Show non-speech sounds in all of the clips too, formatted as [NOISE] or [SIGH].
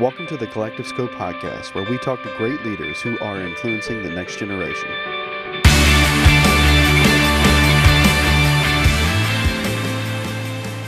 Welcome to the Collective Scope podcast, where we talk to great leaders who are influencing the next generation.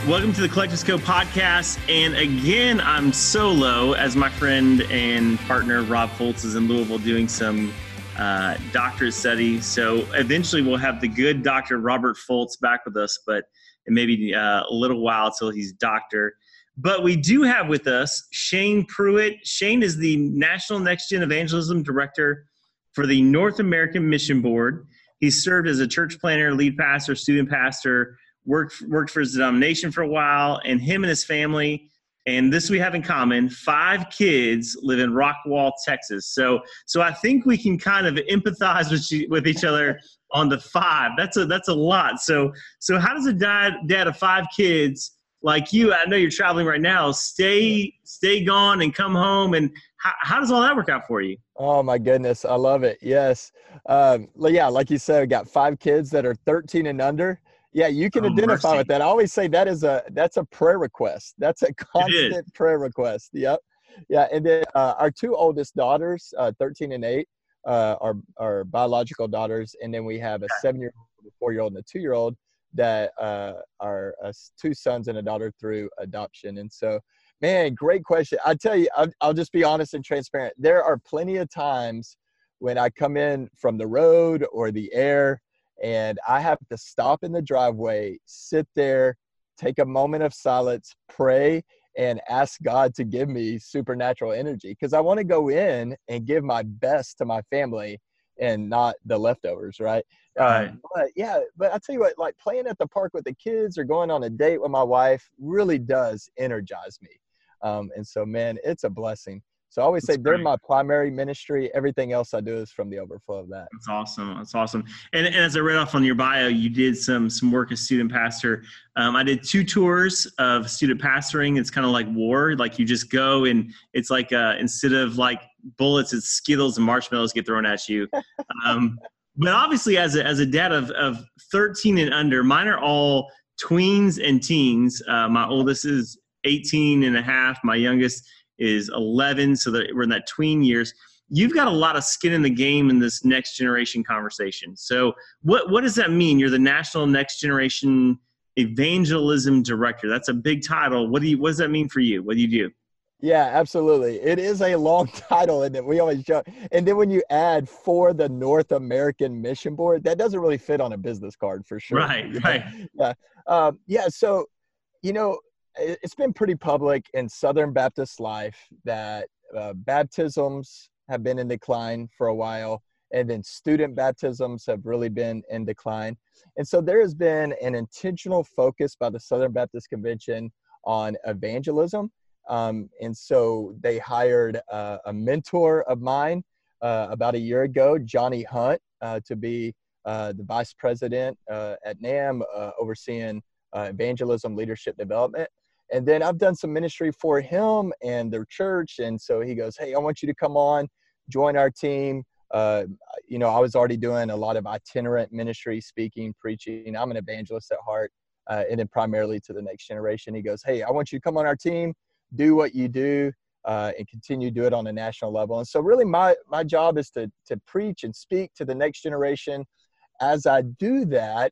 Welcome to the Collective Scope podcast. And again, I'm solo as my friend and partner Rob Foltz is in Louisville doing some uh, doctorate study. So eventually we'll have the good Dr. Robert Foltz back with us, but it may be uh, a little while till he's doctor. But we do have with us Shane Pruitt. Shane is the National Next Gen Evangelism Director for the North American Mission Board. He's served as a church planter, lead pastor, student pastor, worked, worked for his denomination for a while, and him and his family, and this we have in common, five kids live in Rockwall, Texas. So, so I think we can kind of empathize with, you, with each other on the five. That's a, that's a lot. So, so how does a dad, dad of five kids like you, I know you're traveling right now. Stay, stay gone and come home. And how, how does all that work out for you? Oh my goodness, I love it. Yes, um, yeah, like you said, got five kids that are 13 and under. Yeah, you can oh, identify mercy. with that. I always say that is a that's a prayer request. That's a constant prayer request. Yep. Yeah, and then uh, our two oldest daughters, uh, 13 and 8, uh, are are biological daughters, and then we have a seven year old, a four year old, and a two year old that uh, are uh, two sons and a daughter through adoption. And so, man, great question. I tell you, I'll, I'll just be honest and transparent. There are plenty of times when I come in from the road or the air, and I have to stop in the driveway, sit there, take a moment of silence, pray, and ask God to give me supernatural energy because I want to go in and give my best to my family and not the leftovers, right? Um, but yeah, but I tell you what, like playing at the park with the kids or going on a date with my wife really does energize me. Um, and so, man, it's a blessing. So I always That's say great. they're my primary ministry. Everything else I do is from the overflow of that. That's awesome. That's awesome. And, and as I read off on your bio, you did some some work as student pastor. Um, I did two tours of student pastoring. It's kind of like war. Like you just go and it's like uh, instead of like bullets, it's Skittles and marshmallows get thrown at you. Um, but obviously, as a, as a dad of, of 13 and under, mine are all tweens and teens. Uh, my oldest is 18 and a half. My youngest is 11. So that we're in that tween years. You've got a lot of skin in the game in this next generation conversation. So, what, what does that mean? You're the National Next Generation Evangelism Director. That's a big title. What do you? What does that mean for you? What do you do? Yeah, absolutely. It is a long [LAUGHS] title, and we always joke. And then when you add for the North American Mission Board, that doesn't really fit on a business card for sure. Right, [LAUGHS] right. Yeah, um, yeah. So, you know, it's been pretty public in Southern Baptist life that uh, baptisms have been in decline for a while, and then student baptisms have really been in decline. And so there has been an intentional focus by the Southern Baptist Convention on evangelism um, and so they hired uh, a mentor of mine uh, about a year ago, Johnny Hunt, uh, to be uh, the vice president uh, at NAMB, uh, overseeing evangelism, leadership development. And then I've done some ministry for him and their church. And so he goes, Hey, I want you to come on, join our team. you know, I was already doing a lot of itinerant ministry, speaking, preaching. I'm an evangelist at heart. and then primarily to the next generation. He goes, Hey, I want you to come on our team do what you do uh, and continue to do it on a national level. And so, really, my my job is to to preach and speak to the next generation. As I do that,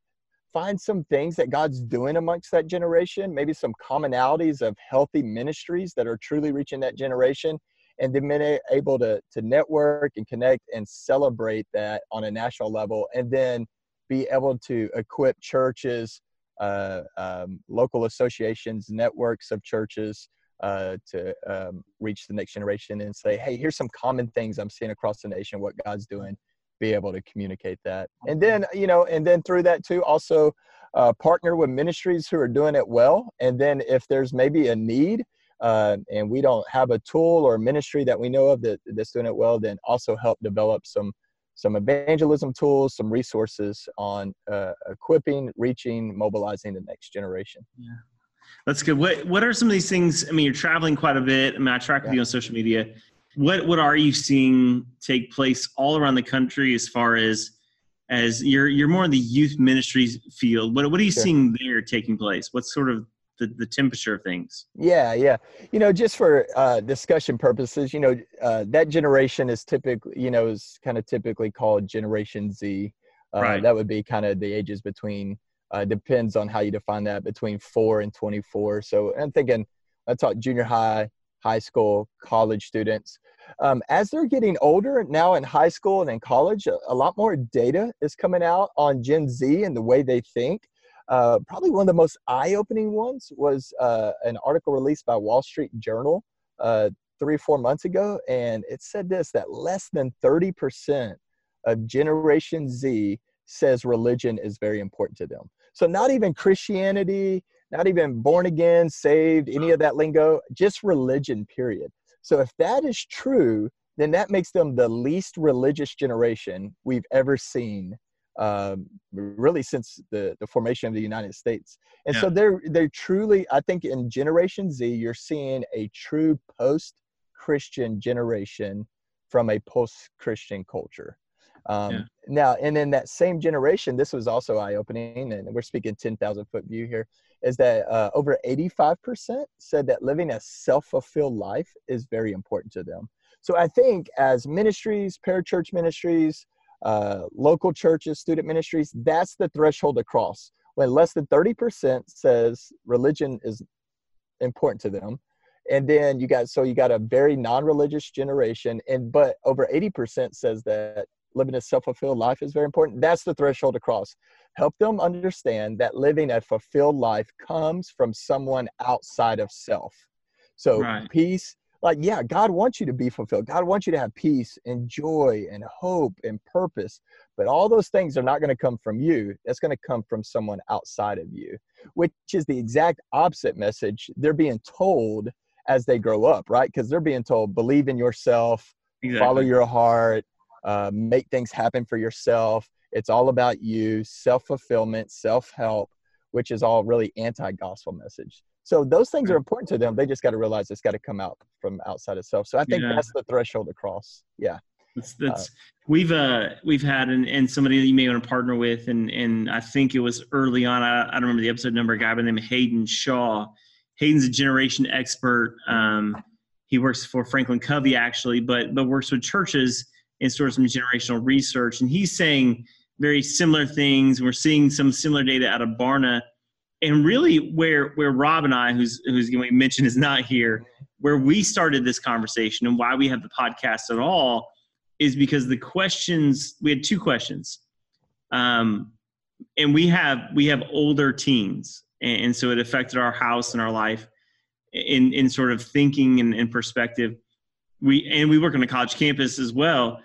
find some things that God's doing amongst that generation, maybe some commonalities of healthy ministries that are truly reaching that generation, and then being able to to network and connect and celebrate that on a national level, and then be able to equip churches, uh, um, local associations, networks of churches uh, to um, reach the next generation and say, hey, here's some common things I'm seeing across the nation, what God's doing, be able to communicate that. And then, you know, and then through that too, also uh, partner with ministries who are doing it well. And then if there's maybe a need, uh, and we don't have a tool or ministry that we know of that, that's doing it well, then also help develop some some evangelism tools, some resources on uh, equipping, reaching, mobilizing the next generation. Yeah. That's good. What What are some of these things? I mean, you're traveling quite a bit. I mean, I track yeah. with you on social media. What What are you seeing take place all around the country as far as as you're you're more in the youth ministries field? What What are you sure. seeing there taking place? What sort of the, the temperature of things. Yeah, yeah. You know, just for uh, discussion purposes, you know, uh, that generation is typically, you know, is kind of typically called Generation Z. Uh, Right. That would be kind of the ages between, uh, depends on how you define that, between four and 24. So I'm thinking, I taught junior high, high school, college students. Um, as they're getting older now in high school and in college, a, a lot more data is coming out on Gen Z and the way they think. Uh, probably one of the most eye-opening ones was uh, an article released by Wall Street Journal uh, three, four months ago, and it said this: that less than 30% of Generation Z says religion is very important to them. So not even Christianity, not even born again, saved, any of that lingo, just religion. Period. So if that is true, then that makes them the least religious generation we've ever seen um, really since the, the formation of the United States. And so they're they're truly, I think in Generation Z, you're seeing a true post-Christian generation from a post-Christian culture. Um, Yeah. Now, and in that same generation, this was also eye-opening, and we're speaking 10,000 foot view here, is that uh, over 85% said that living a self-fulfilled life is very important to them. So I think as ministries, parachurch ministries, uh, local churches, student ministries, that's the threshold to cross. When less than 30% says religion is important to them. And then you got, so you got a very non-religious generation and, but over 80% says that living a self-fulfilled life is very important. That's the threshold to cross. Help them understand that living a fulfilled life comes from someone outside of self. So Right. peace, like yeah god wants you to be fulfilled god wants you to have peace and joy and hope and purpose but all those things are not going to come from you that's going to come from someone outside of you which is the exact opposite message they're being told as they grow up right because they're being told believe in yourself follow your heart uh, make things happen for yourself. It's all about you self-fulfillment self-help which is all really anti-gospel message. So those things are important to them. They just got to realize it's got to come out from outside of self so i think Yeah. that's the threshold to cross yeah. That's, that's we've uh we've had and, and somebody that you may want to partner with and and I think it was early on I, I don't remember the episode number a guy by the name of Haydn Shaw. Haydn's a generation expert. Um, he works for Franklin Covey actually, but but works with churches and sort of some generational research. And he's saying very similar things. We're seeing some similar data out of Barna. And really where where Rob and I, who's who's going to mention is not here, where we started this conversation and why we have the podcast at all is because the questions we had two questions um, and we have we have older teens and, and so it affected our house and our life in in sort of thinking and, and perspective we and we work on a college campus as well.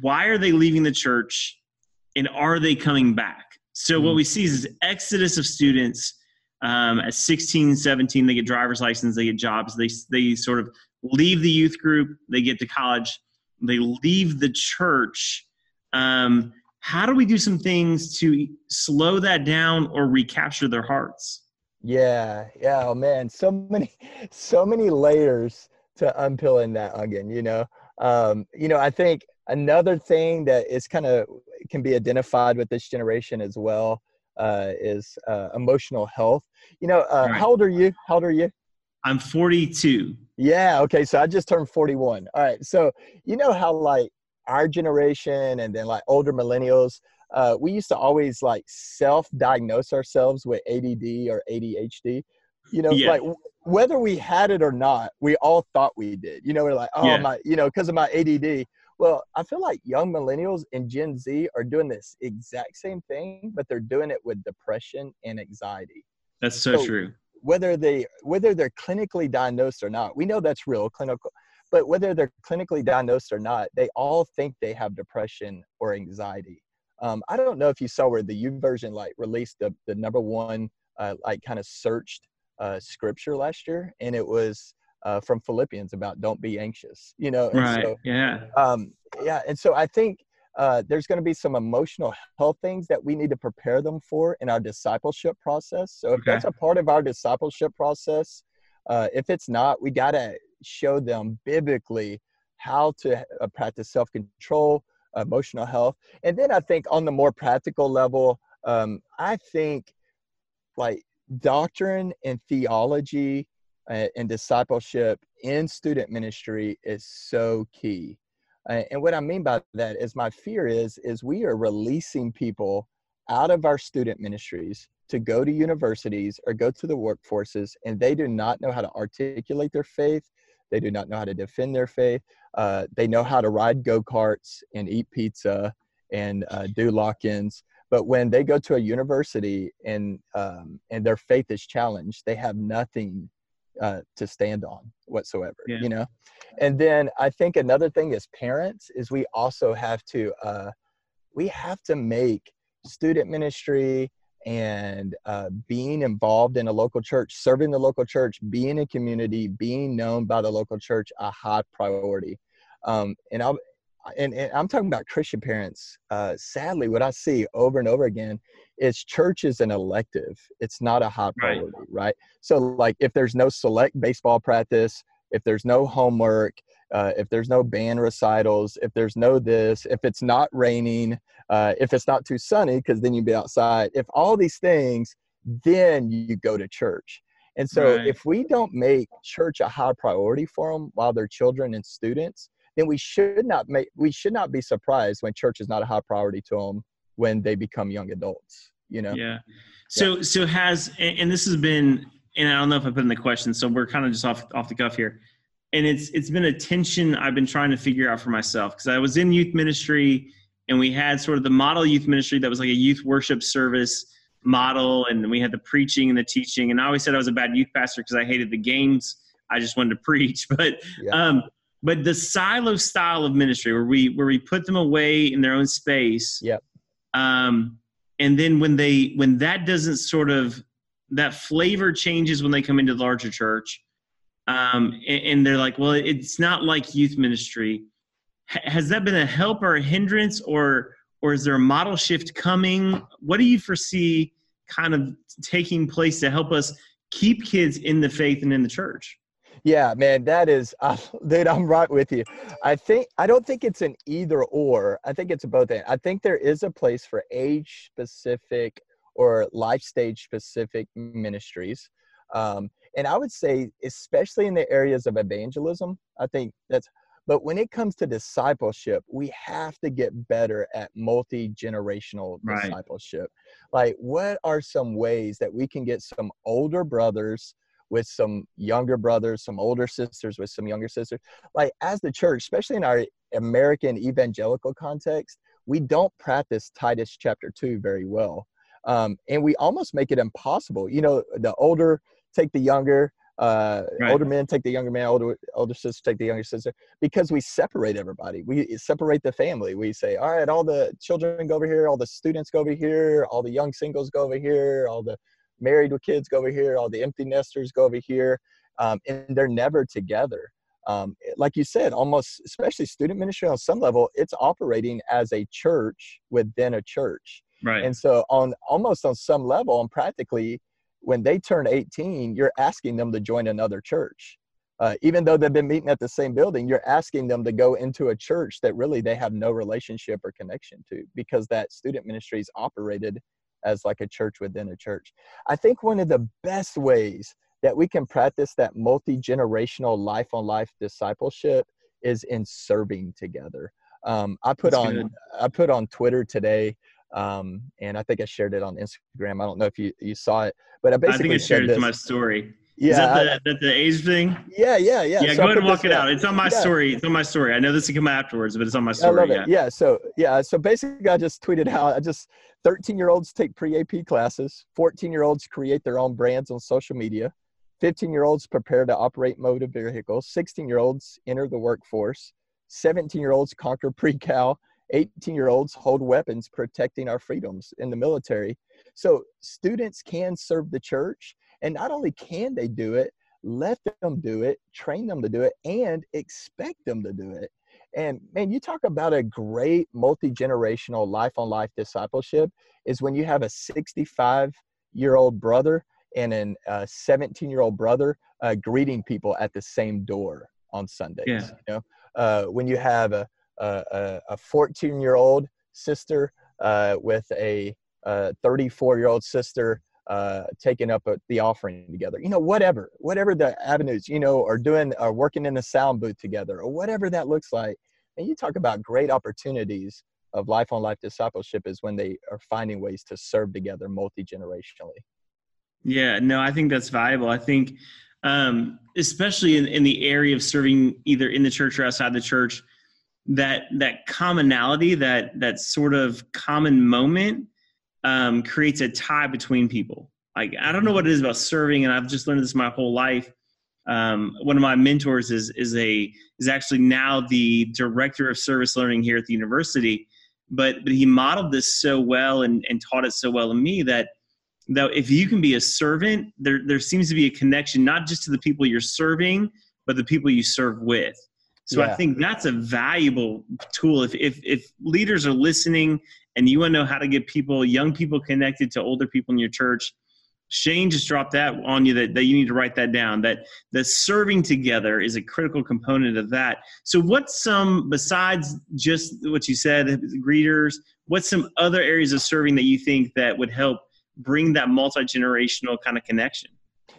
Why are they leaving the church and are they coming back? So what Mm. we see is this exodus of students um, at 16 17 they get driver's license they get jobs they they sort of leave the youth group they get to college they leave the church. Um, how do we do some things to slow that down or recapture their hearts? Yeah yeah oh man so many [LAUGHS] so many layers to unpeel in that onion you know um you know i think another thing that is kind of can be identified with this generation as well uh is uh emotional health you know uh Right. how old are you how old are you i'm 42 Yeah. Okay. So I just turned 41. All right. So you know how like our generation and then like older millennials, uh, we used to always like self-diagnose ourselves with ADD or ADHD. You know, Yeah. like whether we had it or not, we all thought we did. You know, we're like, oh Yeah. my, you know, because of my ADD. Well, I feel like young millennials and Gen Z are doing this exact same thing, but they're doing it with depression and anxiety that's so So- true whether they whether they're clinically diagnosed or not we know that's real clinical but whether they're clinically diagnosed or not they all think they have depression or anxiety um, i don't know if you saw where the YouVersion like released the, the number one uh, like kind of searched uh, scripture last year and it was uh, from philippians about don't be anxious you know and right so yeah um, yeah and so i think uh, there's going to be some emotional health things that we need to prepare them for in our discipleship process so if Okay. that's a part of our discipleship process uh, if it's not we got to show them biblically how to uh, practice self-control emotional health and then i think on the more practical level um, i think like doctrine and theology uh, and discipleship in student ministry is so key. Uh, and what I mean by that is my fear is is we are releasing people out of our student ministries to go to universities or go to the workforces and they do not know how to articulate their faith. They do not know how to defend their faith. Uh, they know how to ride go-karts and eat pizza and uh, do lock-ins but when they go to a university and um, and their faith is challenged they have nothing uh, to stand on whatsoever yeah. you know and then i think another thing as parents is we also have to uh, we have to make student ministry and uh, being involved in a local church serving the local church being a community being known by the local church a high priority um, and i'll and, and, I'm talking about Christian parents. Uh, sadly, what I see over and over again is church is an elective. It's not a high priority, right? right? So, like, if there's no select baseball practice, if there's no homework, uh, if there's no band recitals, if there's no this, if it's not raining, uh, if it's not too sunny, because then you'd be outside. If all these things, then you go to church. And so, right. if we don't make church a high priority for them while they're children and students, then we should not make we should not be surprised when church is not a high priority to them when they become young adults you know? Yeah. So yeah. so has and this has been and i don't know if i put in the question so we're kind of just off off the cuff here. And it's it's been a tension i've been trying to figure out for myself because i was in youth ministry and we had sort of the model youth ministry that was like a youth worship service model and we had the preaching and the teaching. And i always said i was a bad youth pastor because i hated the games. I just wanted to [LAUGHS] preach but yeah. um but the silo style of ministry where we where we put them away in their own space yep. um and then when they when that doesn't sort of that flavor changes when they come into the larger church um and, and they're like well it's not like youth ministry. H- has that been a help or a hindrance or or is there a model shift coming? What do you foresee kind of taking place to help us keep kids in the faith and in the church yeah, man, that is, uh, [LAUGHS] dude, I'm right with you. I think, I don't think it's an either or. I think it's a both. I think there is a place for age specific or life stage specific ministries. Um, and I would say, especially in the areas of evangelism, I think that's, but when it comes to discipleship, we have to get better at multi generational right. discipleship. Like, what are some ways that we can get some older brothers? With some younger brothers, some older sisters with some younger sisters. Like as the church, especially in our American evangelical context, we don't practice Titus chapter 2 very well. Um, and we almost make it impossible. You know, the older take the younger, uh, right. older men take the younger man, older older sister take the younger sister, because we separate everybody. We separate the family. We say, all right, all the children go over here, all the students go over here, all the young singles go over here, all the married with kids go over here, all the empty nesters go over here, um, and they're never together. Um, like you said, almost, especially student ministry on some level, it's operating as a church within a church. Right. And so, on almost on some level, and practically, when they turn 18, you're asking them to join another church. Uh, even though they've been meeting at the same building, you're asking them to go into a church that really they have no relationship or connection to because that student ministry is operated as like a church within a church. I think one of the best ways that we can practice that multi generational life on life discipleship is in serving together. Um, I put That's on good. I put on Twitter today, um, and I think I shared it on Instagram. I don't know if you, you saw it, but I basically I think I shared it to my story. Yeah, Is that the, I, that the age thing? Yeah, yeah, yeah. Yeah, so go ahead and walk it out. It's on my yeah. story. It's on my story. I know this will come afterwards, but it's on my story. I love yeah. it. Yeah. So yeah. So basically, I just tweeted out. I just 13 year olds take pre AP classes. 14 year olds create their own brands on social media. 15 year olds prepare to operate motor vehicles. 16 year olds enter the workforce. 17 year olds conquer pre cal. 18 year olds hold weapons protecting our freedoms in the military. So students can serve the church and not only can they do it, let them do it, train them to do it, and expect them to do it. And man, you talk about a great multi generational life on life discipleship is when you have a 65 year old brother and a 17 year old brother uh, greeting people at the same door on Sundays. Yeah. You know, uh, when you have a a 14 year old sister uh, with a 34 year old sister uh, taking up a, the offering together, you know, whatever, whatever the avenues, you know, or doing, or working in the sound booth together, or whatever that looks like. And you talk about great opportunities of life on life discipleship is when they are finding ways to serve together multi generationally. Yeah, no, I think that's valuable. I think, um, especially in, in the area of serving either in the church or outside the church, that that commonality, that that sort of common moment, um, creates a tie between people. Like I don't know what it is about serving, and I've just learned this my whole life. Um, one of my mentors is is a is actually now the director of service learning here at the university, but but he modeled this so well and, and taught it so well to me that though if you can be a servant, there there seems to be a connection not just to the people you're serving, but the people you serve with. So yeah. I think that's a valuable tool. If, if if leaders are listening and you want to know how to get people, young people connected to older people in your church, Shane just dropped that on you that, that you need to write that down. That the serving together is a critical component of that. So what's some besides just what you said, greeters, what's some other areas of serving that you think that would help bring that multi-generational kind of connection?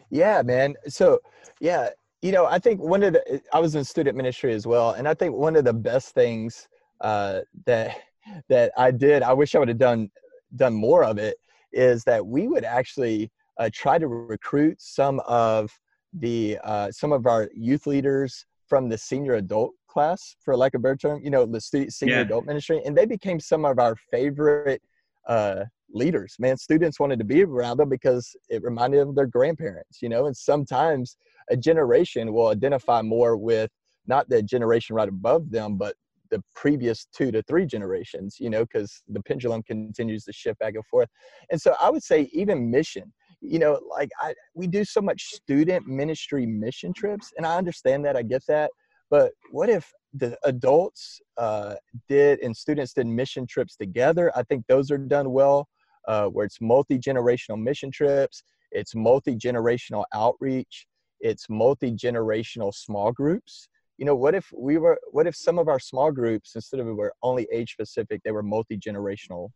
Yeah, man. So yeah, you know, I think one of the I was in student ministry as well, and I think one of the best things uh, that [LAUGHS] that I did, I wish I would have done done more of it, is that we would actually uh, try to recruit some of the uh, some of our youth leaders from the senior adult class, for lack of a better term, you know, the senior yeah. adult ministry, and they became some of our favorite uh, leaders. Man, students wanted to be around them because it reminded them of their grandparents, you know, and sometimes a generation will identify more with not the generation right above them, but the previous two to three generations, you know, because the pendulum continues to shift back and forth. And so I would say even mission, you know, like I we do so much student ministry mission trips, and I understand that, I get that. But what if the adults uh, did and students did mission trips together? I think those are done well, uh, where it's multi generational mission trips, it's multi generational outreach, it's multi-generational small groups you know what if we were what if some of our small groups instead of we were only age specific they were multi-generational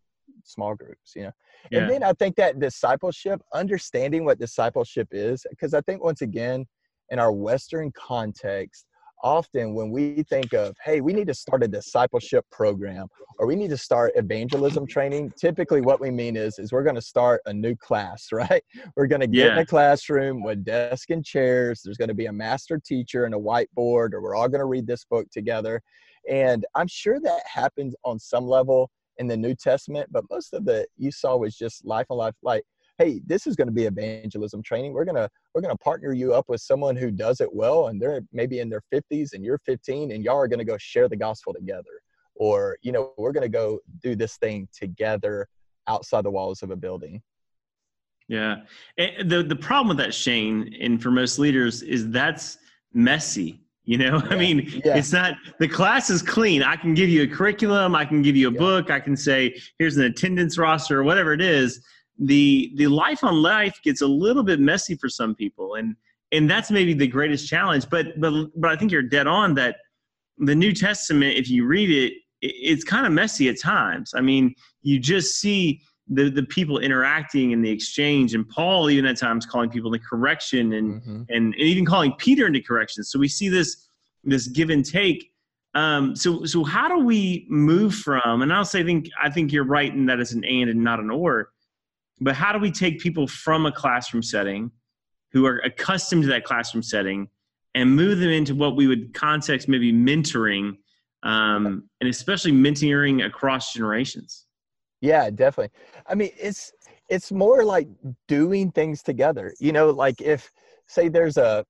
small groups you know yeah. and then i think that discipleship understanding what discipleship is because i think once again in our western context often when we think of hey we need to start a discipleship program or we need to start evangelism training typically what we mean is is we're going to start a new class [LAUGHS] right we're going to get yeah. in a classroom with desk and chairs there's going to be a master teacher and a whiteboard or we're all going to read this book together and i'm sure that happens on some level in the new testament but most of the you saw was just life and life like hey this is going to be evangelism training. We're going to we're going to partner you up with someone who does it well and they're maybe in their 50s and you're 15 and y'all are going to go share the gospel together. Or you know we're going to go do this thing together outside the walls of a building. Yeah. And the the problem with that shane and for most leaders is that's messy you know? [LAUGHS] Yeah. i mean yeah. it's not the class is clean. I can give you a curriculum i can give you a yeah. book i can say here's an attendance roster or whatever it is the the life on life gets a little bit messy for some people. And and that's maybe the greatest challenge but but but i think you're dead on that the new testament if you read it it's kind of messy at times. I mean you just see the the people interacting in the exchange and paul even at times calling people into correction and mm-hmm. and, and even calling peter into correction. So we see this this give and take. Um, so so how do we move from and i'll say i think i think you're right in that it's an and and not an or but how do we take people from a classroom setting who are accustomed to that classroom setting and move them into what we would context maybe mentoring um, and especially mentoring across generations? Yeah definitely. I mean it's it's more like doing things together. You know like if say there's a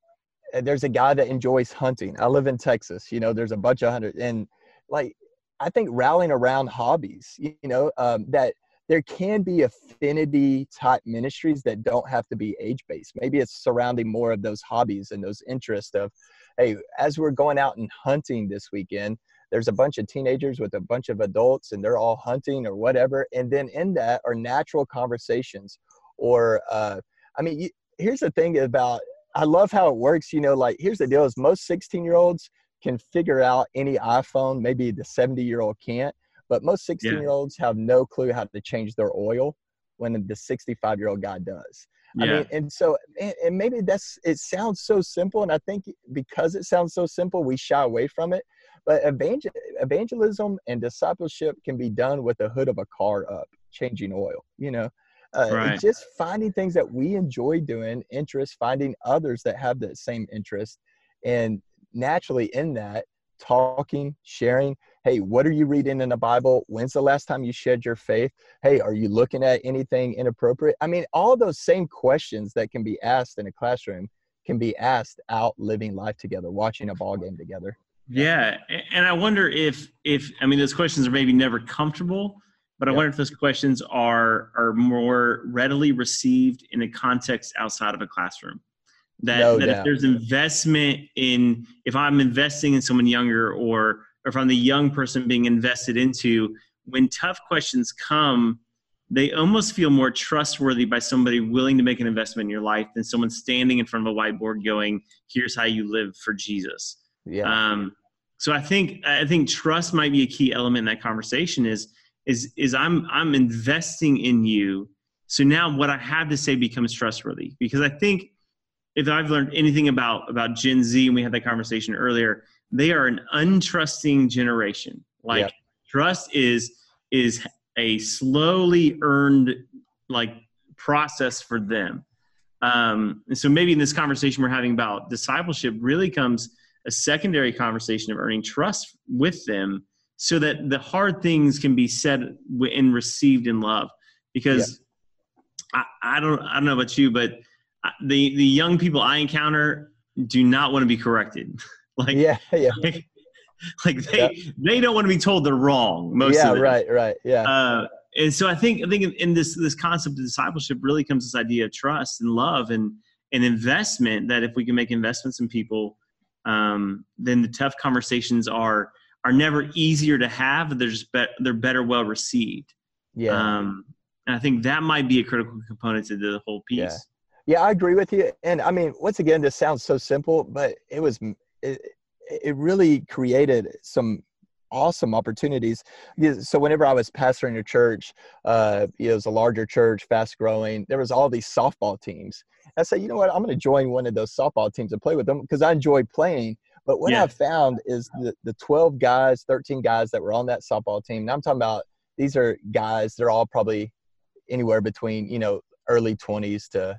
there's a guy that enjoys hunting. I live in texas you know there's a bunch of hunters and like i think rallying around hobbies you know um, that there can be affinity type ministries that don't have to be age based. Maybe it's surrounding more of those hobbies and those interests of, hey, as we're going out and hunting this weekend, there's a bunch of teenagers with a bunch of adults and they're all hunting or whatever. And then in that are natural conversations. Or, uh, I mean, you, here's the thing about, I love how it works. You know, like, here's the deal is most 16 year olds can figure out any iPhone, maybe the 70 year old can't but most 16 year olds have no clue how to change their oil when the 65 year old guy does. I Yeah. mean, and so, and, and maybe that's, it sounds so simple. And I think because it sounds so simple, we shy away from it. But evangel- evangelism and discipleship can be done with the hood of a car up, changing oil, you know? Uh, Right. Just finding things that we enjoy doing, interest, finding others that have the same interest. And naturally, in that, talking, sharing. Hey, what are you reading in the Bible? When's the last time you shared your faith? Hey, are you looking at anything inappropriate? I mean, all those same questions that can be asked in a classroom can be asked out living life together, watching a ball game together. Yeah, and I wonder if if I mean those questions are maybe never comfortable, but I wonder if those questions are are more readily received in a context outside of a classroom. That, No that if there's investment in if I'm investing in someone younger or or I'm the young person being invested into, when tough questions come, they almost feel more trustworthy by somebody willing to make an investment in your life than someone standing in front of a whiteboard going, "Here's how you live for Jesus." Yeah. Um, so I think I think trust might be a key element in that conversation. Is is is I'm I'm investing in you. So now what I have to say becomes trustworthy because I think if I've learned anything about about Gen Z, and we had that conversation earlier, they are an untrusting generation. Like Yep. trust is is a slowly earned like process for them. Um, and so maybe in this conversation we're having about discipleship really comes a secondary conversation of earning trust with them so that the hard things can be said and received in love because I, I don't I don't know about you but the the young people I encounter do not want to be corrected [LAUGHS] [LAUGHS] like yeah. [LAUGHS] Yeah. like they they don't want to be told they're wrong most yeah. of them. Right. Right. Yeah. Uh, and so I think I think in, in this this concept of discipleship really comes this idea of trust and love and and investment. That if we can make investments in people, um, then the tough conversations are are never easier to have. They're just be- they're better well received. yeah. Um, and I think that might be a critical component to the whole piece. Yeah. Yeah, I agree with you. And I mean, once again, this sounds so simple, but it was, it, it really created some awesome opportunities. So whenever I was pastoring a church, uh, it was a larger church, fast growing, there was all these softball teams. I said, you know what, I'm going to join one of those softball teams and play with them because I enjoy playing. But what Yeah. I found is the, the 12 guys, 13 guys that were on that softball team, and I'm talking about these are guys, they're all probably anywhere between, you know, early 20s to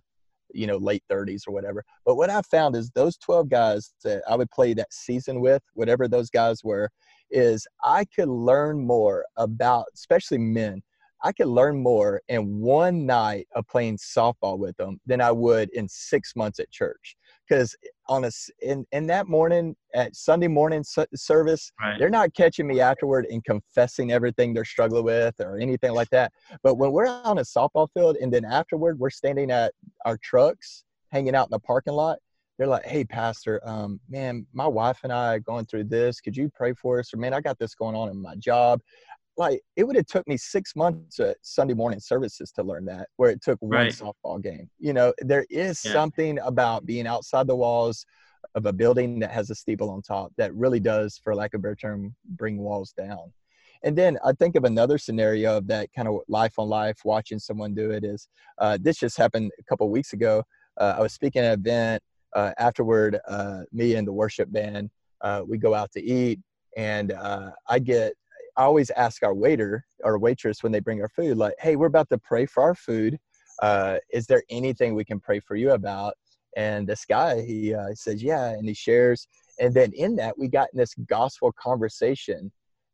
you know late 30s or whatever. But what i found is those 12 guys that i would play that season with whatever those guys were is i could learn more about especially men i could learn more in one night of playing softball with them than i would in six months at church. Because on a in, in that morning at sunday morning service Right. they're not catching me afterward and confessing everything they're struggling with or anything like that. But when we're on a softball field and then afterward we're standing at our trucks hanging out in the parking lot they're like hey pastor um, man my wife and i are going through this. Could you pray for us? Or man i got this going on in my job like it would have took me six months at sunday morning services to learn that where it took one Right. softball game you know there is Yeah. something about being outside the walls of a building that has a steeple on top that really does for lack of a better term bring walls down and then I think of another scenario of that kind of life on life, watching someone do it is uh, this just happened a couple of weeks ago. Uh, I was speaking at an event. Uh, afterward, uh, me and the worship band, uh, we go out to eat, and uh, I get. I always ask our waiter or waitress when they bring our food, like, "Hey, we're about to pray for our food. Uh, is there anything we can pray for you about?" And this guy, he uh, says, "Yeah," and he shares. And then in that, we got in this gospel conversation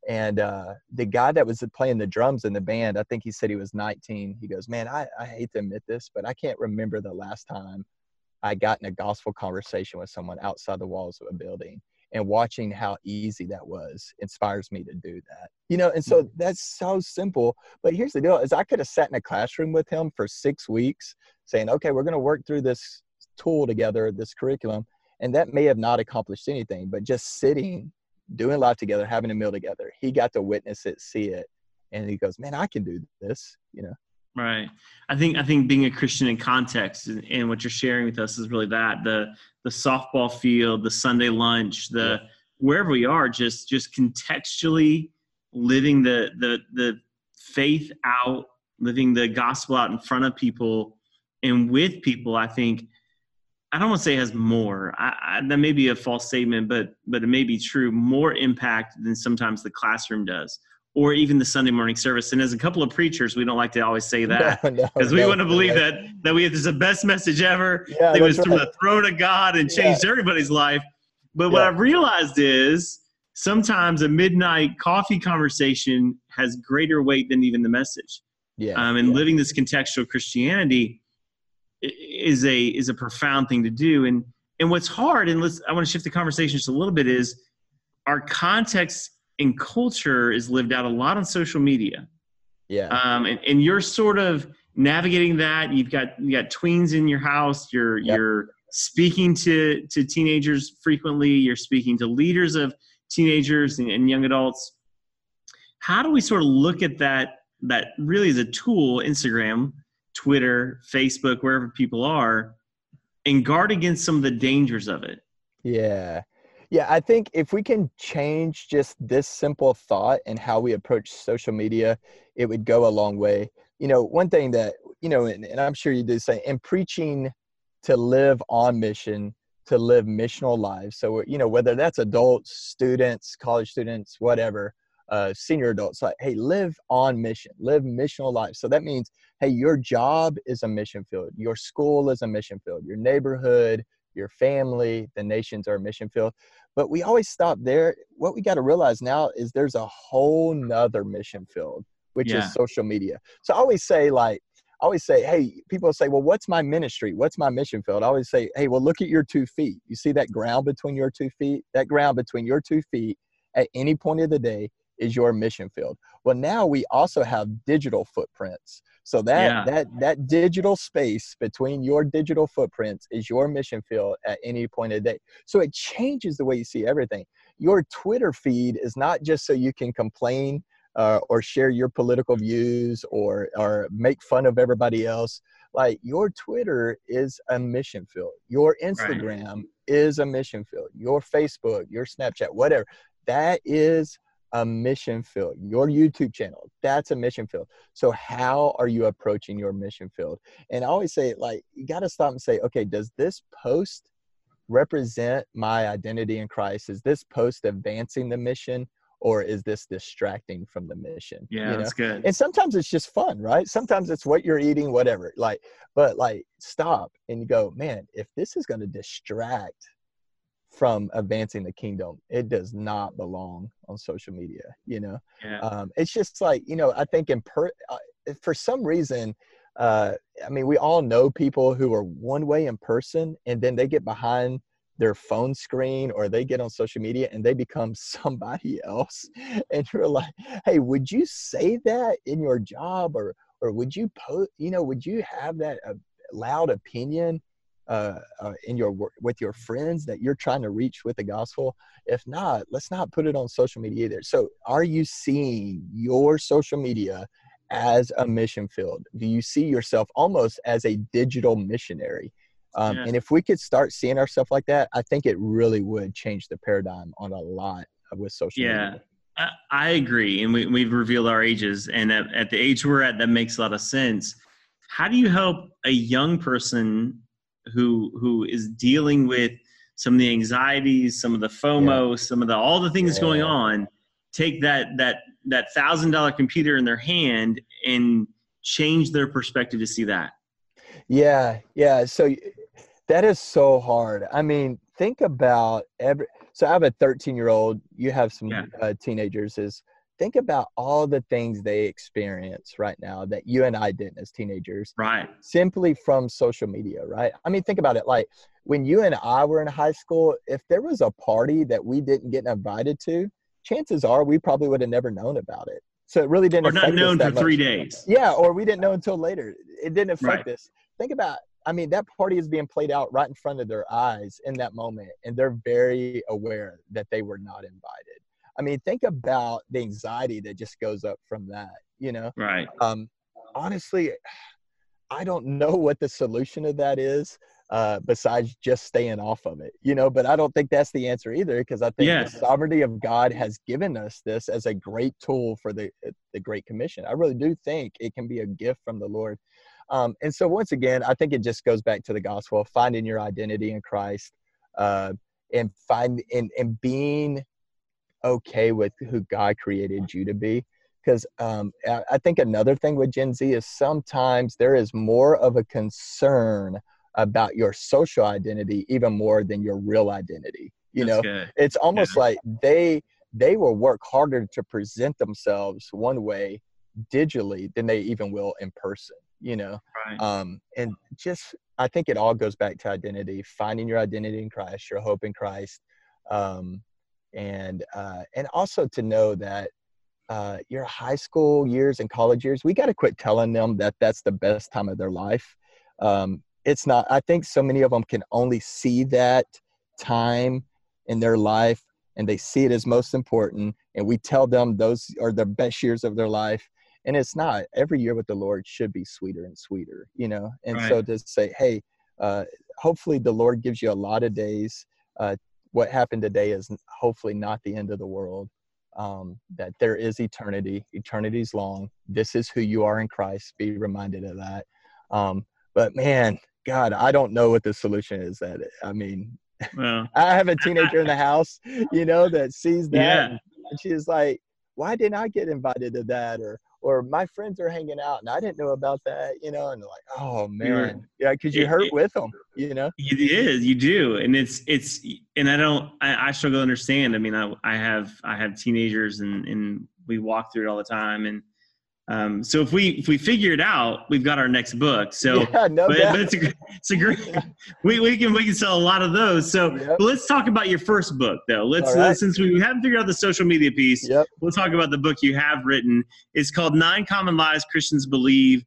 and uh, the guy that was playing the drums in the band, I think he said he was 19. He goes, Man, I, I hate to admit this, but I can't remember the last time I got in a gospel conversation with someone outside the walls of a building. And watching how easy that was inspires me to do that. You know, and so that's so simple. But here's the deal is I could have sat in a classroom with him for six weeks saying, okay, we're going to work through this tool together, this curriculum. And that may have not accomplished anything, but just sitting doing life together, having a meal together. He got to witness it, see it, and he goes, "Man, I can do this." You know. Right. I think I think being a Christian in context and, and what you're sharing with us is really that the the softball field, the Sunday lunch, the wherever we are, just just contextually living the the the faith out living the gospel out in front of people and with people, I think I don't want to say has more. I, I, that may be a false statement, but but it may be true. More impact than sometimes the classroom does, or even the Sunday morning service. And as a couple of preachers, we don't like to always say [LAUGHS] that because no, no, we no, want to believe that that we have this the best message ever. Yeah, it was right. from the throne of God and changed yeah. everybody's life. But yeah. what I've realized is sometimes a midnight coffee conversation has greater weight than even the message. Yeah. Um, and yeah. living this contextual Christianity is a is a profound thing to do. And and what's hard, and let's I want to shift the conversation just a little bit, is our context and culture is lived out a lot on social media. Yeah. Um, and, and you're sort of navigating that. You've got you got tweens in your house. You're yep. you're speaking to to teenagers frequently. You're speaking to leaders of teenagers and, and young adults. How do we sort of look at that that really is a tool, Instagram, Twitter, Facebook, wherever people are, and guard against some of the dangers of it. Yeah. Yeah, I think if we can change just this simple thought and how we approach social media, it would go a long way. You know, one thing that, you know, and, and I'm sure you do say, in preaching to live on mission, to live missional lives. So, you know, whether that's adults, students, college students, whatever, uh, senior adults like hey live on mission live missional life so that means hey your job is a mission field your school is a mission field your neighborhood your family the nations are a mission field but we always stop there what we got to realize now is there's a whole nother mission field which yeah. is social media so i always say like I always say, hey, people say, well, what's my ministry? What's my mission field? I always say, hey, well, look at your two feet. You see that ground between your two feet? That ground between your two feet at any point of the day is your mission field. Well, now we also have digital footprints. So that yeah. that that digital space between your digital footprints is your mission field at any point of the day. So it changes the way you see everything. Your Twitter feed is not just so you can complain uh, or share your political views or or make fun of everybody else. Like your Twitter is a mission field. Your Instagram right. is a mission field. Your Facebook, your Snapchat, whatever. That is a mission field. Your YouTube channel, that's a mission field. So how are you approaching your mission field? And I always say, like, you got to stop and say, okay, does this post represent my identity in Christ? Is this post advancing the mission? Or is this distracting from the mission? Yeah, you know? that's good. And sometimes it's just fun, right? Sometimes it's what you're eating, whatever. Like, but like, stop and you go, man, if this is going to distract from advancing the kingdom it does not belong on social media you know yeah. um, it's just like you know i think in per uh, for some reason uh, i mean we all know people who are one way in person and then they get behind their phone screen or they get on social media and they become [LAUGHS] somebody else and you're like hey would you say that in your job or or would you post you know would you have that uh, loud opinion uh, uh, in your with your friends that you're trying to reach with the gospel if not let's not put it on social media either so are you seeing your social media as a mission field do you see yourself almost as a digital missionary um, yeah. and if we could start seeing ourselves like that i think it really would change the paradigm on a lot with social yeah. media I agree, and we, we've revealed our ages, and at, at the age we're at, that makes a lot of sense. How do you help a young person who who is dealing with some of the anxieties, some of the FOMO, yeah. some of the all the things yeah. going on, take that that that thousand dollar computer in their hand and change their perspective to see that. Yeah, yeah. So that is so hard. I mean, think about every. So I have a 13 year old. You have some yeah. uh, teenagers. Is think about all the things they experience right now that you and I didn't as teenagers. Right. Simply from social media, right? I mean, think about it. Like when you and I were in high school, if there was a party that we didn't get invited to, chances are we probably would have never known about it. So it really didn't. Or not known for much. three days. Yeah, or we didn't know until later. It didn't affect right. us. Think about. I mean, that party is being played out right in front of their eyes in that moment, and they're very aware that they were not invited. I mean, think about the anxiety that just goes up from that, you know? Right. Um, honestly, I don't know what the solution of that is. uh, besides just staying off of it, you know. But I don't think that's the answer either, because I think Yeah. the sovereignty of God has given us this as a great tool for the the Great Commission. I really do think it can be a gift from the Lord. Um, and so once again, I think it just goes back to the gospel finding your identity in Christ, uh, and find and, and being okay with who God created you to be. Because um, I think another thing with Gen Z is sometimes there is more of a concern about your social identity even more than your real identity. You That's know, good. it's almost like they they will work harder to present themselves one way digitally than they even will in person. You know, Right. um, and just I think it all goes back to identity, finding your identity in Christ, your hope in Christ, um, and uh, and also to know that uh, your high school years and college years, we got to quit telling them that that's the best time of their life. Um, it's not. I think so many of them can only see that time in their life, and they see it as most important. And we tell them those are the best years of their life, and it's not. Every year with the Lord should be sweeter and sweeter, you know. And so to say, hey, uh, hopefully the Lord gives you a lot of days. Uh, what happened today is hopefully not the end of the world. Um, that there is eternity. Eternity's long. This is who you are in Christ. Be reminded of that. Um, but man, God, I don't know what the solution is. That I mean, Well, [LAUGHS] I have a teenager in the house, you know, that sees that, Yeah. and she's like, "Why didn't I get invited to that?" Or, "Or my friends are hanging out, and I didn't know about that," you know. And they're like, "Oh man, yeah, because you it- hurt it- with them, you know." It is, you do, and it's it's, and I don't, I, I struggle to understand. I mean, I I have I have teenagers, and and we walk through it all the time, and um, so if we if we figure it out, we've got our next book. So, [LAUGHS] yeah, no but, but it's a it's a great [LAUGHS] we we can we can sell a lot of those. So, Yep. let's talk about your first book though. Let's right. since we haven't figured out the social media piece, Yep. we'll talk about the book you have written. It's called Nine Common Lies Christians Believe.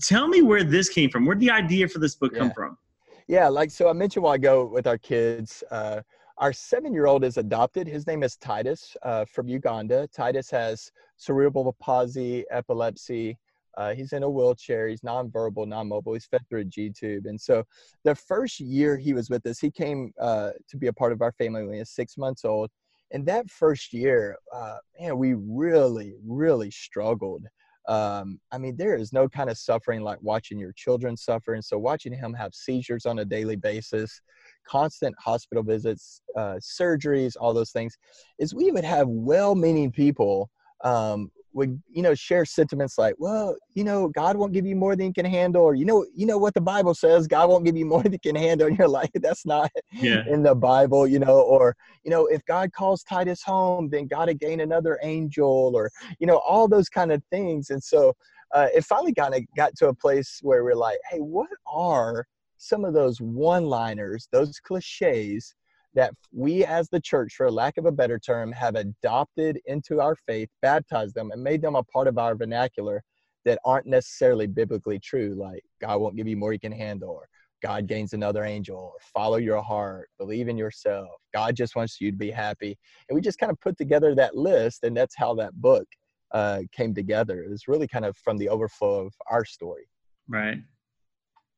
Tell me where this came from. Where did the idea for this book come from? Yeah, like so I mentioned a while ago with our kids, uh, our seven year old is adopted. His name is Titus uh, from Uganda. Titus has cerebral palsy, epilepsy. Uh, he's in a wheelchair. He's nonverbal, non-mobile. He's fed through a G tube. And so the first year he was with us, he came uh, to be a part of our family when he was six months old. And that first year, uh, man, we really, really struggled um, I mean, there is no kind of suffering like watching your children suffer. And so watching him have seizures on a daily basis, constant hospital visits, uh, surgeries, all those things, is we would have well-meaning people um, would, you know, share sentiments like, well, you know, God won't give you more than you can handle, or you know, you know what the Bible says, God won't give you [LAUGHS] more than you can handle. And you're like, [LAUGHS] that's not Yeah. in the Bible, you know, or you know, if God calls Titus home, then God to gain another angel, or you know, all those kind of things. And so uh, it finally kind of got to a place where we're like, hey, what are some of those one-liners, those cliches that we as the church, for lack of a better term, have adopted into our faith, baptized them, and made them a part of our vernacular that aren't necessarily biblically true, like God won't give you more you can handle, or God gains another angel, or follow your heart, believe in yourself. God just wants you to be happy. And we just kind of put together that list, and that's how that book uh, came together. It was really kind of from the overflow of our story. Right.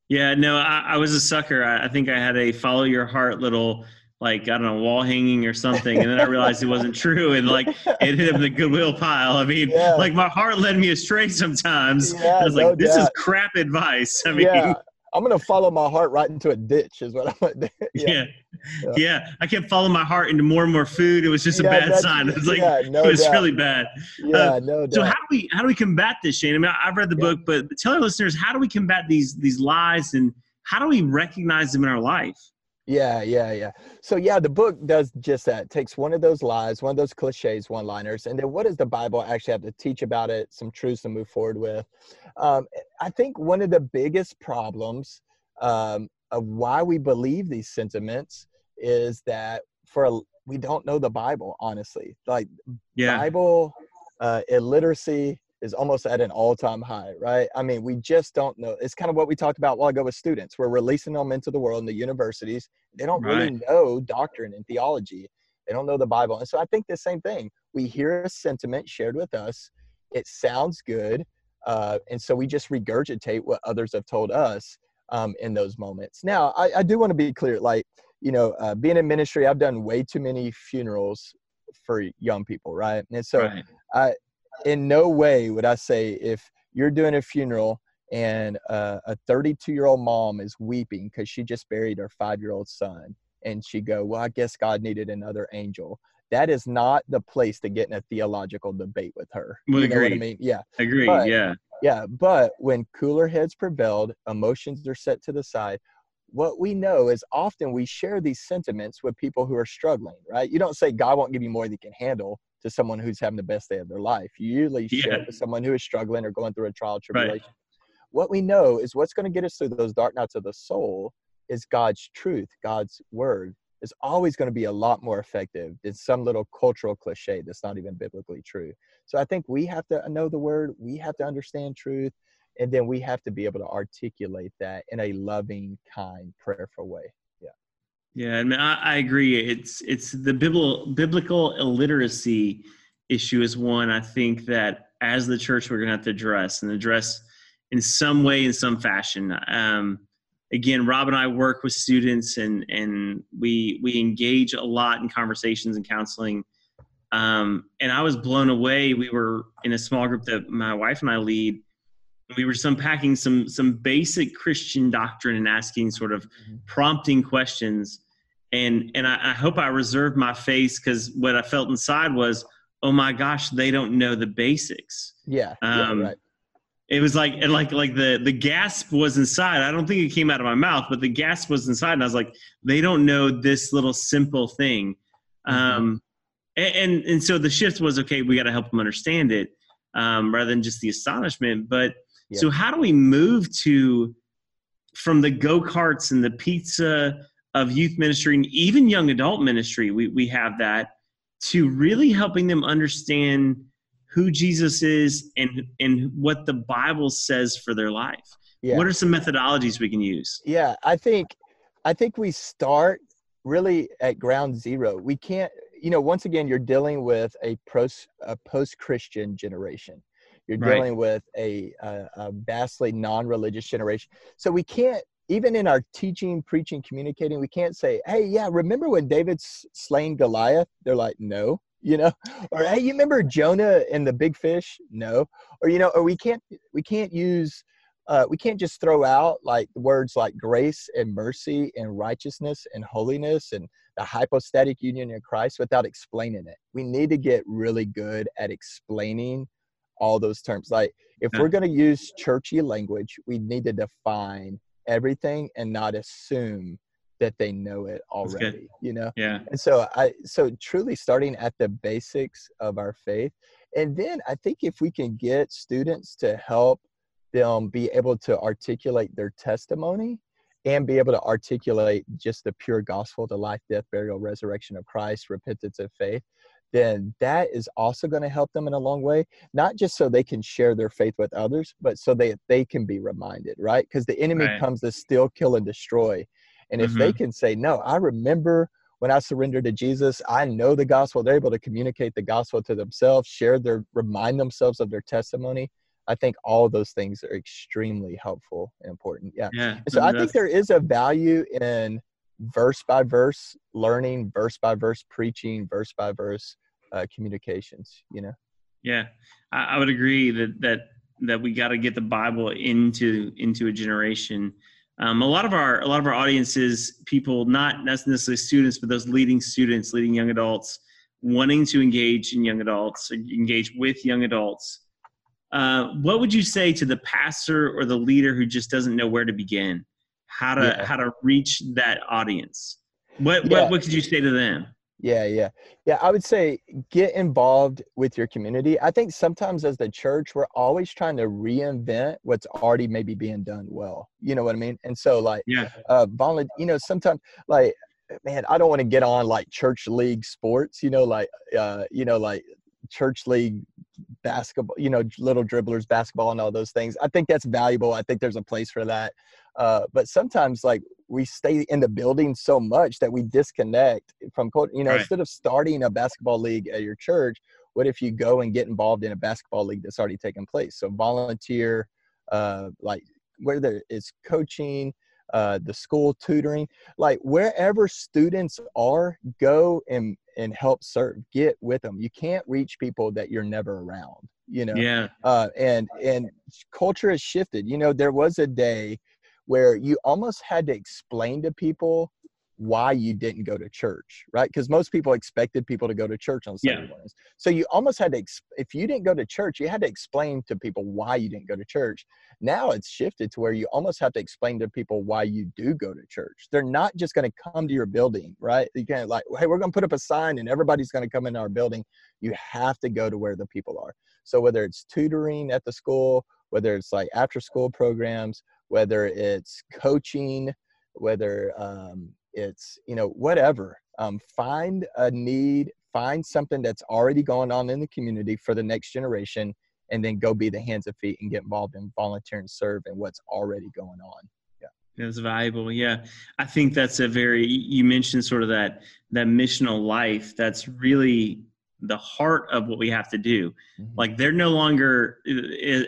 Yeah, no, I, I was a sucker. I, I think I had a follow your heart little like I don't know wall hanging or something, and then I realized it wasn't true, and like it ended up in the goodwill pile. I mean, Yeah. like my heart led me astray sometimes. Yeah, I was no like, this is crap advice. I mean, yeah, I'm gonna follow my heart right into a ditch, is what I'm gonna do. [LAUGHS] yeah. Yeah. yeah, I kept following my heart into more and more food. It was just a Yeah, bad sign. [LAUGHS] It was like yeah, no it was doubt. really bad. Yeah, uh, no doubt. So how do we how do we combat this, Shane? I mean, I've read the book, but tell our listeners how do we combat these these lies and how do we recognize them in our life? Yeah, yeah, yeah. So yeah, the book does just that. It takes one of those lies, one of those cliches, one-liners, and then what does the Bible actually have to teach about it? Some truths to move forward with. Um, I think one of the biggest problems um, of why we believe these sentiments is that for a, we don't know the Bible. Honestly, like Yeah, Bible uh, illiteracy is almost at an all-time high, right? I mean, we just don't know. It's kind of what we talked about a while ago with students. We're releasing them into the world in the universities. They don't really know doctrine and theology. They don't know the Bible. And so I think the same thing. We hear a sentiment shared with us. It sounds good. Uh, and so we just regurgitate what others have told us. um, in those moments. Now, I, I do want to be clear, like, you know, uh, being in ministry, I've done way too many funerals for young people, right? And so, right. I, in no way would I say if you're doing a funeral and uh, a 32 year old mom is weeping because she just buried her five year old son, and she go, "Well, I guess God needed another angel." That is not the place to get in a theological debate with her. We you agree. know I mean? Yeah. Agree. But, yeah. Yeah, but when cooler heads prevailed, emotions are set to the side. What we know is often we share these sentiments with people who are struggling, right? You don't say God won't give you more than you can handle to someone who's having the best day of their life. You usually yeah. share it with someone who is struggling or going through a trial tribulation. Right. What we know is what's going to get us through those dark nights of the soul is God's truth, God's word is always going to be a lot more effective than some little cultural cliche that's not even biblically true. So I think we have to know the word, we have to understand truth, and then we have to be able to articulate that in a loving, kind, prayerful way. Yeah. I mean, I, I agree. It's it's the biblical biblical illiteracy issue is one I think that as the church we're going to have to address and address in some way in some fashion. Um, again, Rob and I work with students and and we we engage a lot in conversations and counseling. Um, and I was blown away. We were in a small group that my wife and I lead. We were just unpacking some some basic Christian doctrine and asking sort of mm-hmm. prompting questions. And and I, I hope I reserved my face because what I felt inside was, oh my gosh, they don't know the basics. Yeah. Um, yeah right it was like and like like the the gasp was inside i don't think it came out of my mouth but the gasp was inside and i was like they don't know this little simple thing mm-hmm. um and, and, and so the shift was okay we got to help them understand it um rather than just the astonishment but yeah. so how do we move to from the go-karts and the pizza of youth ministry and even young adult ministry we we have that to really helping them understand who Jesus is and and what the Bible says for their life. Yeah. What are some methodologies we can use? Yeah, I think I think we start really at ground zero. We can't, you know, once again, you're dealing with a post a post Christian generation. You're right. dealing with a, a, a vastly non-religious generation. So we can't even in our teaching, preaching, communicating, we can't say, "Hey, yeah, remember when David's slain Goliath?" They're like, "No." [LAUGHS] you know? Or hey you remember jonah and the big fish? No. Or you know or we can't we can't use uh, we can't just throw out like words like grace and mercy and righteousness and holiness and the hypostatic union in christ without explaining it. We need to get really good at explaining all those terms. Like if we're going to use churchy language we need to define everything and not assume that they know it already you know? Yeah. And so i so truly starting at the basics of our faith and then i think if we can get students to help them be able to articulate their testimony and be able to articulate just the pure gospel the life death burial resurrection of christ repentance of faith then that is also going to help them in a long way not just so they can share their faith with others but so they they can be reminded right because the enemy right. comes to steal kill and destroy and if mm-hmm. they can say, no, I remember when I surrendered to Jesus, I know the gospel, they're able to communicate the gospel to themselves, share their, remind themselves of their testimony. I think all those things are extremely helpful and important. Yeah. yeah so I think there is a value in verse by verse learning, verse by verse preaching, verse by verse uh, communications, you know? Yeah. I, I would agree that, that, that we got to get the Bible into, into a generation um, a lot of our a lot of our audiences, people not necessarily students, but those leading students, leading young adults, wanting to engage in young adults, engage with young adults. Uh, what would you say to the pastor or the leader who just doesn't know where to begin, how to yeah. how to reach that audience? What yeah. what what could you say to them? Yeah, yeah. Yeah, I would say get involved with your community. I think sometimes as the church, we're always trying to reinvent what's already maybe being done well. You know what I mean? And so like yeah, uh volunteer, you know, sometimes like man, I don't want to get on like church league sports, you know, like uh, you know, like church league basketball, you know, little dribblers, basketball, and all those things. I think that's valuable. I think there's a place for that. Uh, but sometimes, like we stay in the building so much that we disconnect from, you know, right. instead of starting a basketball league at your church, what if you go and get involved in a basketball league that's already taken place? So volunteer, uh, like whether it's coaching, uh, the school tutoring, like wherever students are, go and and help serve. Get with them. You can't reach people that you're never around. You know. Yeah. Uh, and and culture has shifted. You know, there was a day where you almost had to explain to people why you didn't go to church, right? Because most people expected people to go to church on Sunday Yeah. mornings. So you almost had to, ex- if you didn't go to church, you had to explain to people why you didn't go to church. Now it's shifted to where you almost have to explain to people why you do go to church. They're not just going to come to your building, right? You can't like, hey, we're going to put up a sign and everybody's going to come in our building. You have to go to where the people are. So whether it's tutoring at the school, whether it's like after school programs, whether it's coaching, whether um, it's you know whatever um, find a need find something that's already going on in the community for the next generation and then go be the hands and feet and get involved in volunteer and serve in what's already going on Yeah. That's valuable. Yeah. I think that's a very, you mentioned sort of that, that missional life. That's really the heart of what we have to do. Like they're no longer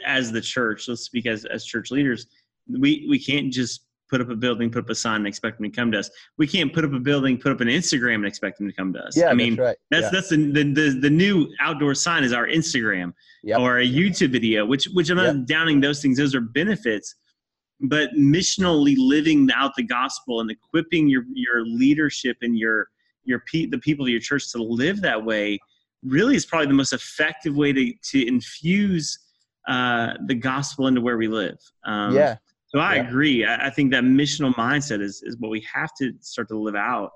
as the church, let's speak as, as church leaders. We, we can't just put up a building, put up a sign and expect them to come to us. We can't put up a building, put up an Instagram and expect them to come to us. yeah I mean, that's right that's yeah. that's the, the the new outdoor sign is our Instagram Yep. or a YouTube video, which which I'm not downing those things. Those are benefits, but missionally living out the gospel and equipping your your leadership and your your pe- the people of your church to live that way really is probably the most effective way to to infuse uh, the gospel into where we live. Um, yeah so I Yeah. agree. I, I think that missional mindset is is what we have to start to live out.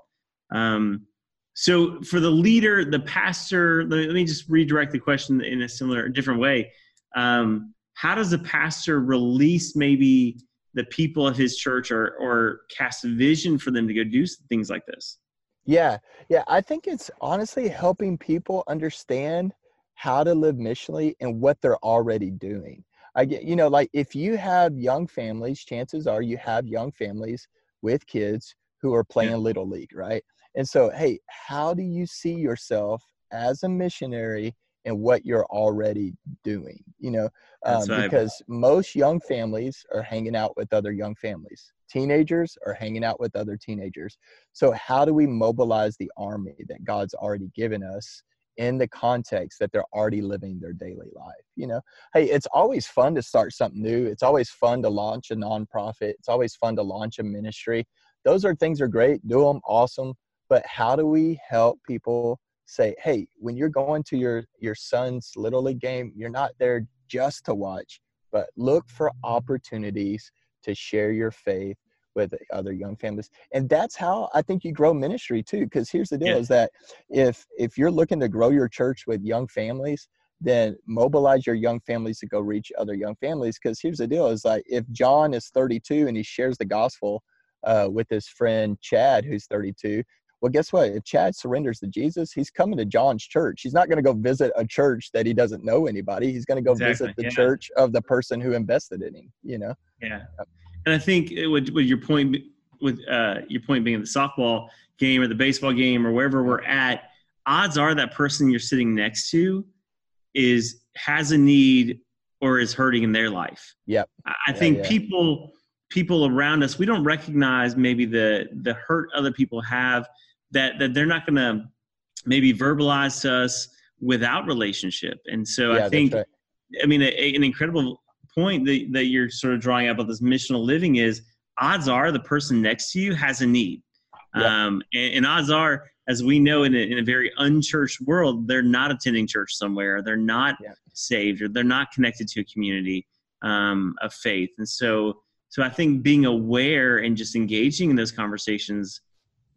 Um, so for the leader, the pastor, let, let me just redirect the question in a similar, different way. Um, how does the pastor release maybe the people of his church or or cast a vision for them to go do things like this? Yeah, yeah. I think it's honestly helping people understand how to live missionally and what they're already doing. I get, you know, like if you have young families, chances are you have young families with kids who are playing little league, right? And so, hey, how do you see yourself as a missionary and what you're already doing? You know, um, because most young families are hanging out with other young families. Teenagers are hanging out with other teenagers. So, how do we mobilize the army that God's already given us in the context that they're already living their daily life? You know, hey, it's always fun to start something new. It's always fun to launch a nonprofit. It's always fun to launch a ministry. Those are things are great. Do them, awesome. But how do we help people say, hey, when you're going to your your son's little league game, you're not there just to watch, but look for opportunities to share your faith with other young families and that's how i think you grow ministry too because here's the deal Yeah. is that if if you're looking to grow your church with young families then mobilize your young families to go reach other young families because here's the deal is like if john is 32 and he shares the gospel uh, with his friend chad who's 32 well guess what? If chad surrenders to jesus he's coming to john's church. He's not going to go visit a church that he doesn't know anybody. He's going to go Exactly, visit the yeah. church of the person who invested in him you know? Yeah, and I think it would, with your point, with uh, your point being the softball game or the baseball game or wherever we're at, odds are that person you're sitting next to is has a need or is hurting in their life. Yep. I I Yeah, think yeah. people people around us we don't recognize maybe the the hurt other people have that that they're not going to maybe verbalize to us without relationship. And so yeah I think right. I mean, a, a- an incredible point that, that you're sort of drawing out about this missional living is odds are the person next to you has a need. Yeah. Um, and, and odds are, as we know in a, in a very unchurched world, they're not attending church somewhere. They're not Yeah. saved or they're not connected to a community um, of faith. And so, so I think being aware and just engaging in those conversations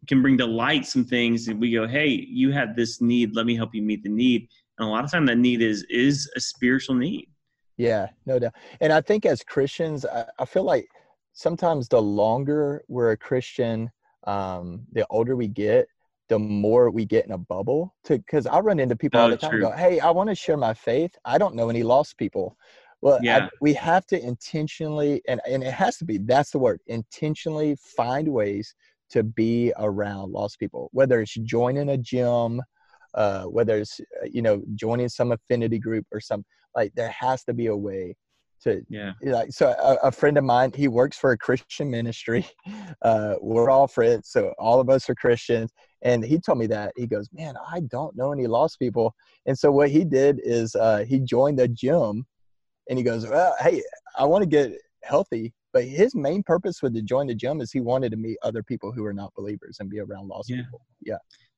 can bring to light some things that we go, Hey, you have this need. Let me help you meet the need. And a lot of time that need is, is a spiritual need. Yeah, no doubt. And I think as Christians, I, I feel like sometimes the longer we're a Christian, um, the older we get, the more we get in a bubble. To because I run into people all the time. Go, hey, I want to share my faith. I don't know any lost people. Well, I- Yeah. we have to intentionally, and and it has to be. That's the word. Intentionally find ways to be around lost people. Whether it's joining a gym, uh, whether it's uh, you know joining some affinity group or some like there has to be a way to Yeah. like so a, a friend of mine he works for a christian ministry. [LAUGHS] Uh we're all friends so all of us are christians. And he told me that he goes man i don't know any lost people. And so what he did is uh he joined the gym and he goes well hey i want to get healthy. But his main purpose with the join the gym is he wanted to meet other people who are not believers and be around lost Yeah. people. Yeah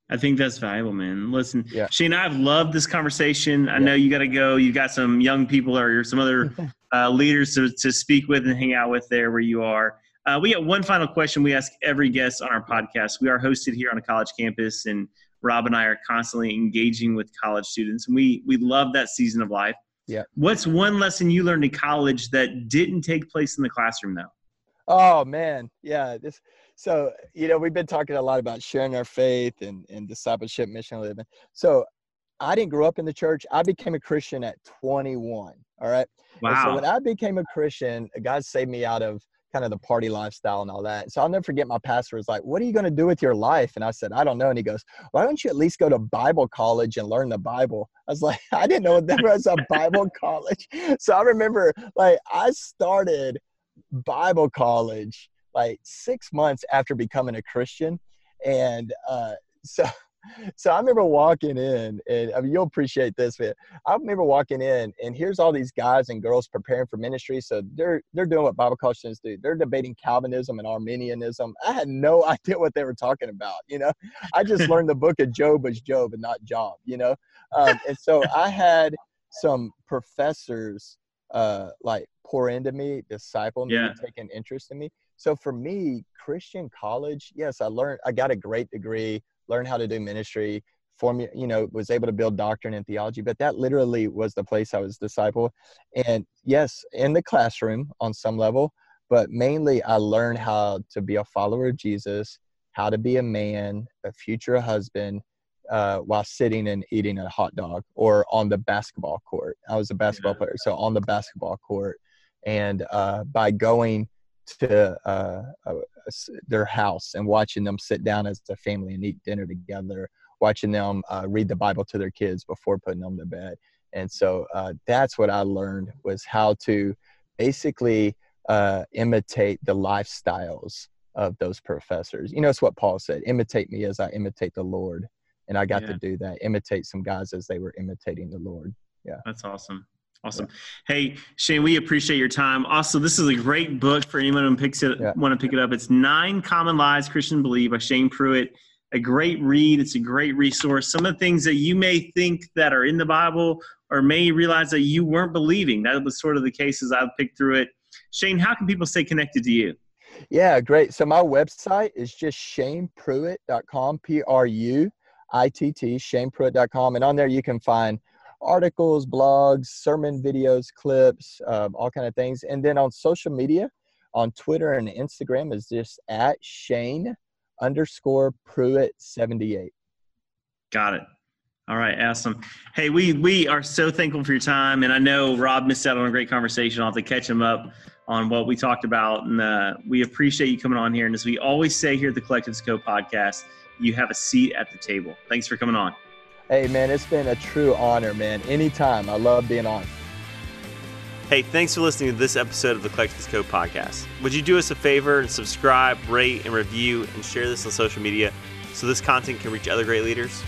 I think that's valuable, man. Listen, Yeah. Shane, I've loved this conversation. I Yeah. know you got to go. You've got some young people or some other uh, leaders to, to speak with and hang out with there where you are. Uh, we got one final question we ask every guest on our podcast. We are hosted here on a college campus, and Rob and I are constantly engaging with college students, and we we love that season of life. Yeah. What's one lesson you learned in college that didn't take place in the classroom, though? Oh man, yeah. This so you know we've been talking a lot about sharing our faith and, and discipleship, mission living. So I didn't grow up in the church. I became a Christian at 21. All right. And so when I became a Christian, God saved me out of kind of the party lifestyle and all that. So I'll never forget my pastor was like, What are you going to do with your life? And I said, I don't know. And he goes, Why don't you at least go to Bible college and learn the Bible? I was like, [LAUGHS] I didn't know there was a Bible [LAUGHS] college. So I remember like I started Bible college like six months after becoming a Christian. And uh, [LAUGHS] so so I remember walking in, and I mean, you'll appreciate this, man. I remember walking in, and here's all these guys and girls preparing for ministry. So they're they're doing what Bible college students do. They're debating Calvinism and Arminianism. I had no [LAUGHS] idea what they were talking about. You know, I just [LAUGHS] learned the book of Job as Job and not Job. You know, um, and so I had some professors uh, like pour into me, disciple me, Yeah. take an interest in me. So for me, Christian college, yes, I learned. I got a great degree learned how to do ministry formu- you know was able to build doctrine and theology but that literally was the place i was disciple and yes in the classroom on some level but mainly i learned how to be a follower of jesus how to be a man a future husband uh, while sitting and eating a hot dog or on the basketball court i was a basketball Yeah. player so on the basketball court and uh, by going to uh, uh, their house and watching them sit down as a family and eat dinner together, watching them uh, read the Bible to their kids before putting them to bed. And so uh, that's what I learned was how to basically uh, imitate the lifestyles of those professors. You know, it's what Paul said: "Imitate me as I imitate the Lord." And I got Yeah. to do that. Imitate some guys as they were imitating the Lord. Yeah, that's awesome. Awesome. Hey, Shane, we appreciate your time. Also, this is a great book for anyone who picks it Yeah. want to pick it up. It's Nine Common Lies Christians Believe by Shane Pruitt. A great read. It's a great resource. Some of the things that you may think that are in the Bible or may realize that you weren't believing. That was sort of the cases I've picked through it. Shane, how can people stay connected to you? Yeah, great. So my website is just shanepruitt.com, P R U I T T, shanepruitt.com. And on there you can find articles, blogs, sermon videos, clips, um, all kind of things. And then on social media, on Twitter and Instagram is just at Shane underscore Pruitt 78. Got it. All right, awesome. Hey, we we are so thankful for your time, and I know Rob missed out on a great conversation. I'll have to catch him up on what we talked about, and uh, we appreciate you coming on here. And as we always say here at the Collectives Co podcast, you have a seat at the table. Thanks for coming on. Hey, man, it's been a true honor, man. Anytime. I love being on. Hey, thanks for listening to this episode of the Collectives Co podcast. Would you do us a favor and subscribe, rate, and review, and share this on social media so this content can reach other great leaders?